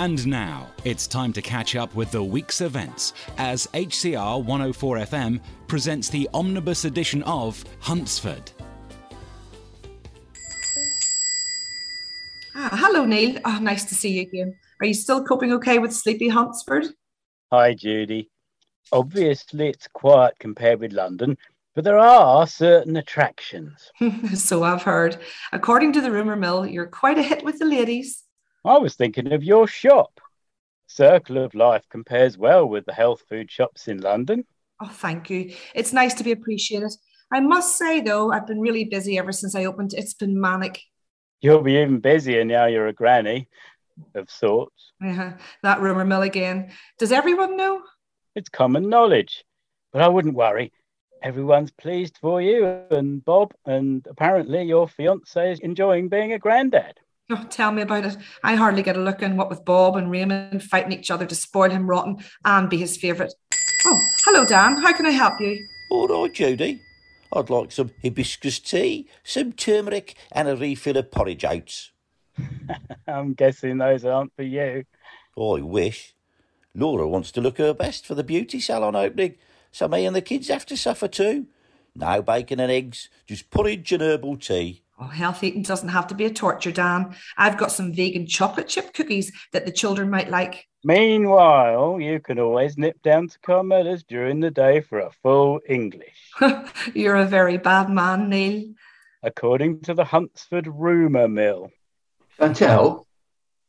And now it's time to catch up with the week's events as HCR 104 FM presents the omnibus edition of Huntsford. Ah, hello, Neil. Oh, nice to see you again. Are you still coping okay with sleepy Huntsford? Hi, Judy. Obviously, it's quiet compared with London, but there are certain attractions. so I've heard. According to the rumour mill, you're quite a hit with the ladies. I was thinking of your shop. Circle of Life compares well with the health food shops in London. Oh, thank you. It's nice to be appreciated. I must say, though, I've been really busy ever since I opened. It's been manic. You'll be even busier now you're a granny of sorts. Uh-huh. That rumour mill again. Does everyone know? It's common knowledge. But I wouldn't worry. Everyone's pleased for you and Bob, and apparently your fiance is enjoying being a granddad. Oh, tell me about it. I hardly get a look in, what with Bob and Raymond fighting each other to spoil him rotten and be his favourite. Oh, hello, Dan. How can I help you? All right, Judy. I'd like some hibiscus tea, some turmeric, and a refill of porridge oats. I'm guessing those aren't for you. I wish. Laura wants to look her best for the beauty salon opening, so me and the kids have to suffer too. No bacon and eggs, just porridge and herbal tea. Oh, health eating doesn't have to be a torture, Dan. I've got some vegan chocolate chip cookies that the children might like. Meanwhile, you can always nip down to Carmela's during the day for a full English. You're a very bad man, Neil. According to the Huntsford rumour mill. Chantel,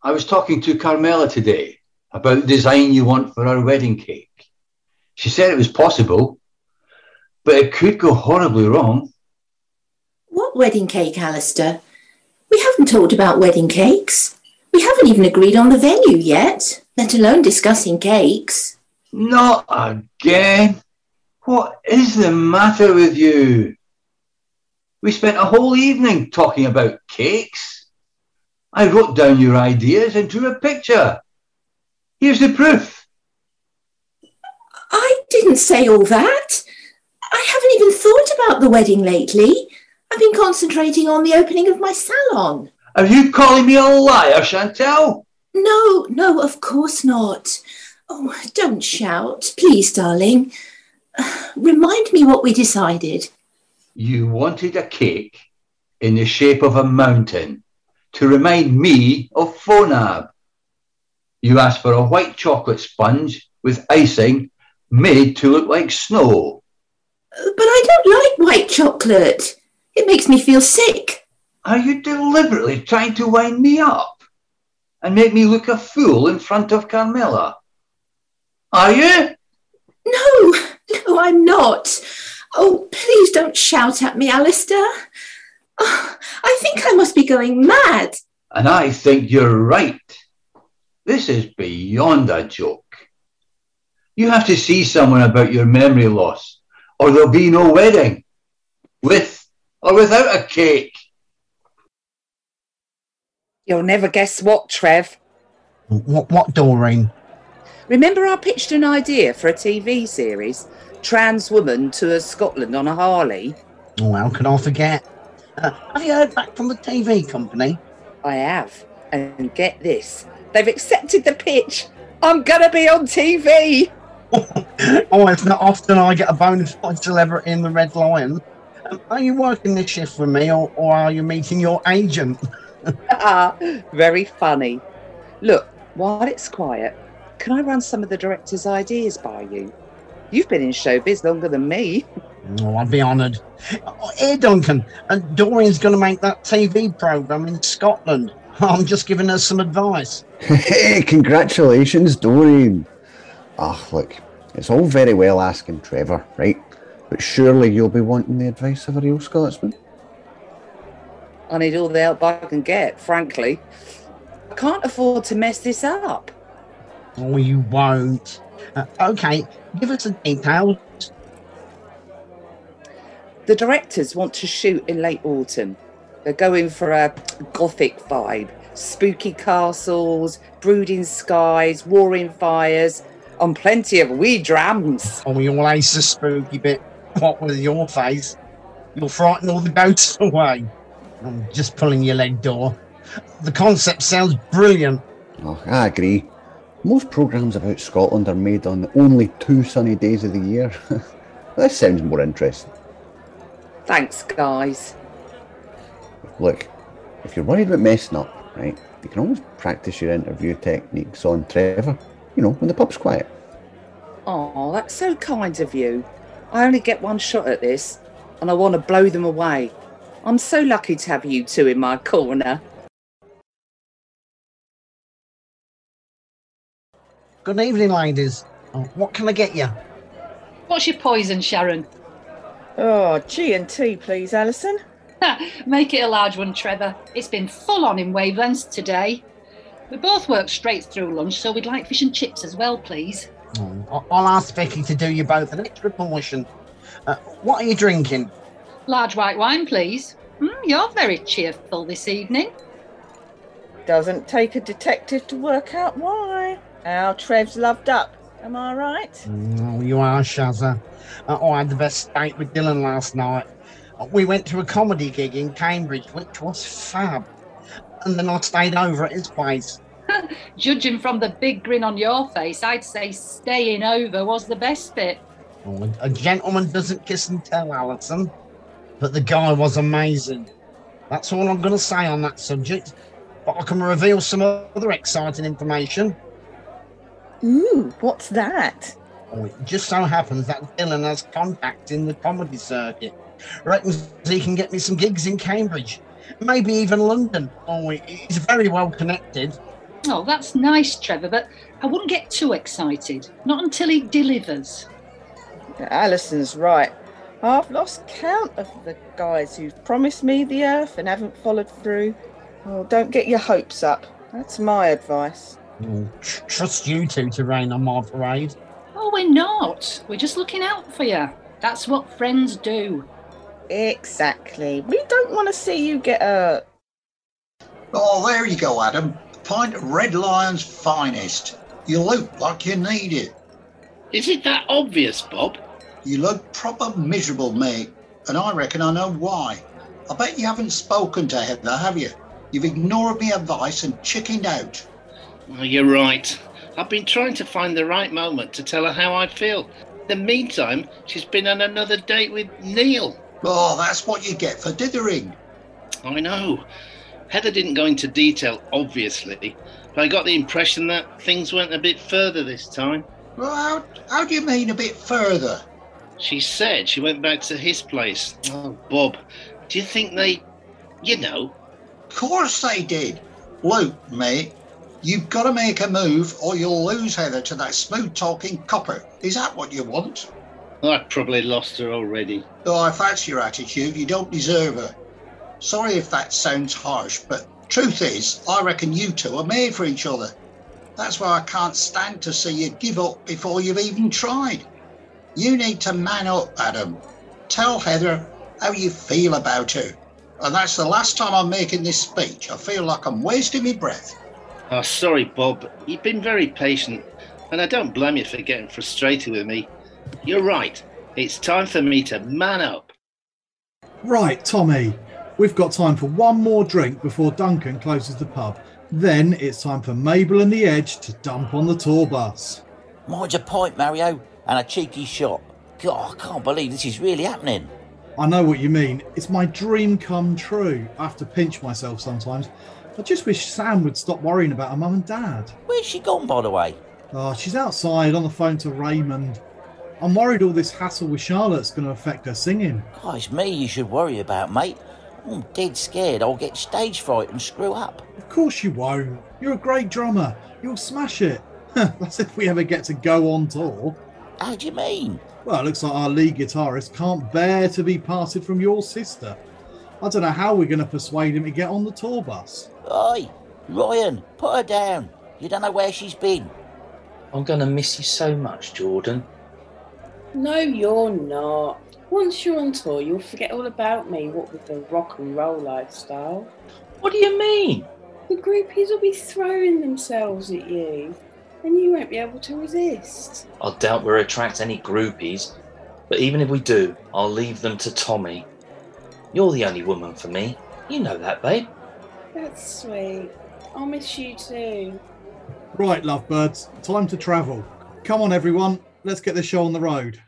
I was talking to Carmela today about the design you want for our wedding cake. She said it was possible, but it could go horribly wrong. What wedding cake, Alistair? We haven't talked about wedding cakes. We haven't even agreed on the venue yet, let alone discussing cakes. Not again. What is the matter with you? We spent a whole evening talking about cakes. I wrote down your ideas and drew a picture. Here's the proof. I didn't say all that. I haven't even thought about the wedding lately. I've been concentrating on the opening of my salon. Are you calling me a liar, Chantel? No, no, of course not. Oh, don't shout, please, darling. Remind me what we decided. You wanted a cake in the shape of a mountain to remind me of Phonab. You asked for a white chocolate sponge with icing made to look like snow. But I don't like white chocolate. It makes me feel sick. Are you deliberately trying to wind me up and make me look a fool in front of Carmela? Are you? No, no, I'm not. Oh, please don't shout at me, Alistair. Oh, I think I must be going mad. And I think you're right. This is beyond a joke. You have to see someone about your memory loss, or there'll be no wedding. With or without a cake. You'll never guess what, Trev. What, what, Doreen? Remember, I pitched an idea for a TV series, Trans Woman Tours Scotland on a Harley. Oh, how can I forget? Uh, have you heard back from the TV company? I have. And get this they've accepted the pitch. I'm going to be on TV. oh, it's not often I get a bonus point celebrity in the Red Lion. Um, are you working this shift for me or, or are you meeting your agent? Ah, very funny. Look, while it's quiet, can I run some of the director's ideas by you? You've been in showbiz longer than me. Oh, I'd be honoured. Oh, here, Duncan, uh, Dorian's going to make that TV programme in Scotland. I'm just giving her some advice. Hey, congratulations, Dorian. Ah, oh, look, it's all very well asking Trevor, right? But surely you'll be wanting the advice of a real Scotsman? I need all the help I can get, frankly. I can't afford to mess this up. Oh, you won't. Uh, okay, give us the details. The directors want to shoot in late autumn. They're going for a gothic vibe spooky castles, brooding skies, roaring fires, and plenty of wee drams. Oh, you always the spooky bit. What with your face? You'll frighten all the ghosts away. I'm just pulling your leg door. The concept sounds brilliant. Oh, I agree. Most programmes about Scotland are made on the only two sunny days of the year. this sounds more interesting. Thanks, guys. Look, if you're worried about messing up, right, you can always practice your interview techniques on Trevor, you know, when the pub's quiet. Oh, that's so kind of you. I only get one shot at this, and I want to blow them away. I'm so lucky to have you two in my corner. Good evening, ladies. Oh, what can I get you? What's your poison, Sharon? Oh, G and T, please, Alison. Make it a large one, Trevor. It's been full on in wavelengths today. We both worked straight through lunch, so we'd like fish and chips as well, please. Oh, I- I'll ask Vicky to do you both an extra portion. Uh, what are you drinking? Large white wine, please. Mm, you're very cheerful this evening. Doesn't take a detective to work out why. Our Trev's loved up. Am I right? Oh, you are, Shazza. Uh, I had the best steak with Dylan last night. Uh, We went to a comedy gig in Cambridge, which was fab. And then I stayed over at his place. Judging from the big grin on your face, I'd say staying over was the best bit. Oh, a- a gentleman doesn't kiss and tell, Alison. But the guy was amazing. That's all I'm going to say on that subject. But I can reveal some other exciting information. Ooh, what's that? Oh, it just so happens that Dylan has contacts in the comedy circuit. Reckons he can get me some gigs in Cambridge, maybe even London. Oh, he's very well connected. Oh, that's nice, Trevor, but I wouldn't get too excited. Not until he delivers. Alison's right. I've lost count of the guys who've promised me the earth and haven't followed through. Well, don't get your hopes up. That's my advice. Oh, tr- trust you two to rain on my parade. Oh, we're not. We're just looking out for you. That's what friends do. Exactly. We don't want to see you get hurt. Oh, there you go, Adam. Pint of Red Lion's finest. You look like you need it. Is it that obvious, Bob? You look proper miserable, mate, and I reckon I know why. I bet you haven't spoken to Heather, have you? You've ignored me advice and chickened out. Well, you're right. I've been trying to find the right moment to tell her how I feel. In the meantime, she's been on another date with Neil. Oh, that's what you get for dithering. I know. Heather didn't go into detail, obviously, but I got the impression that things went a bit further this time. Well, how, how do you mean a bit further? She said she went back to his place. Oh, Bob, do you think they, you know, Of course they did. Luke, mate, you've got to make a move or you'll lose Heather to that smooth talking copper. Is that what you want? I've probably lost her already. Oh, if that's your attitude, you don't deserve her. Sorry if that sounds harsh, but truth is, I reckon you two are made for each other. That's why I can't stand to see you give up before you've even tried. You need to man up, Adam. Tell Heather how you feel about her. And that's the last time I'm making this speech. I feel like I'm wasting my breath. Oh, sorry, Bob. You've been very patient, and I don't blame you for getting frustrated with me. You're right. It's time for me to man up. Right, Tommy. We've got time for one more drink before Duncan closes the pub. Then it's time for Mabel and the Edge to dump on the tour bus. Mine's a pint, Mario, and a cheeky shot. God, I can't believe this is really happening. I know what you mean. It's my dream come true. I have to pinch myself sometimes. I just wish Sam would stop worrying about her mum and dad. Where's she gone, by the way? Oh, she's outside on the phone to Raymond. I'm worried all this hassle with Charlotte's going to affect her singing. It's me you should worry about, mate. I'm dead scared I'll get stage fright and screw up. Of course you won't. You're a great drummer. You'll smash it. That's if we ever get to go on tour. How do you mean? Well, it looks like our lead guitarist can't bear to be parted from your sister. I don't know how we're going to persuade him to get on the tour bus. Oi, Ryan, put her down. You don't know where she's been. I'm going to miss you so much, Jordan. No, you're not. Once you're on tour, you'll forget all about me, what with the rock and roll lifestyle. What do you mean? The groupies will be throwing themselves at you, and you won't be able to resist. I doubt we'll attract any groupies, but even if we do, I'll leave them to Tommy. You're the only woman for me. You know that, babe. That's sweet. I'll miss you too. Right, lovebirds, time to travel. Come on, everyone, let's get this show on the road.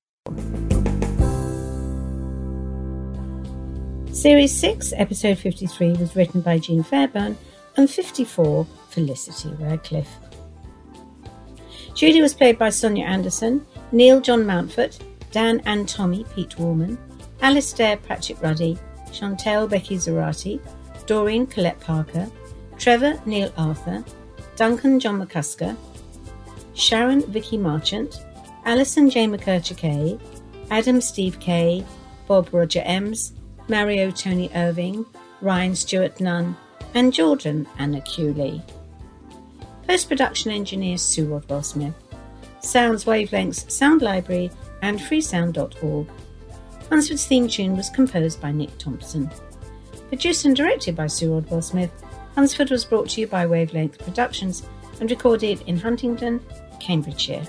Series 6, Episode 53 was written by Jean Fairburn and 54 Felicity Radcliffe. Judy was played by Sonia Anderson, Neil John Mountfort, Dan and Tommy Pete Warman, Alistair Pratchett Ruddy, Chantel Becky Zarati, Doreen Colette Parker, Trevor Neil Arthur, Duncan John McCusker, Sharon Vicky Marchant, Alison J. McCurcher Kay, Adam Steve Kay, Bob Roger Ems, Mario Tony Irving, Ryan Stewart Nunn, and Jordan Anna Cooley. Post production engineer Sue Rodwell Smith. Sounds Wavelengths, Sound Library, and freesound.org. Huntsford's theme tune was composed by Nick Thompson. Produced and directed by Sue Rodwell Smith, Hunsford was brought to you by Wavelength Productions and recorded in Huntingdon, Cambridgeshire.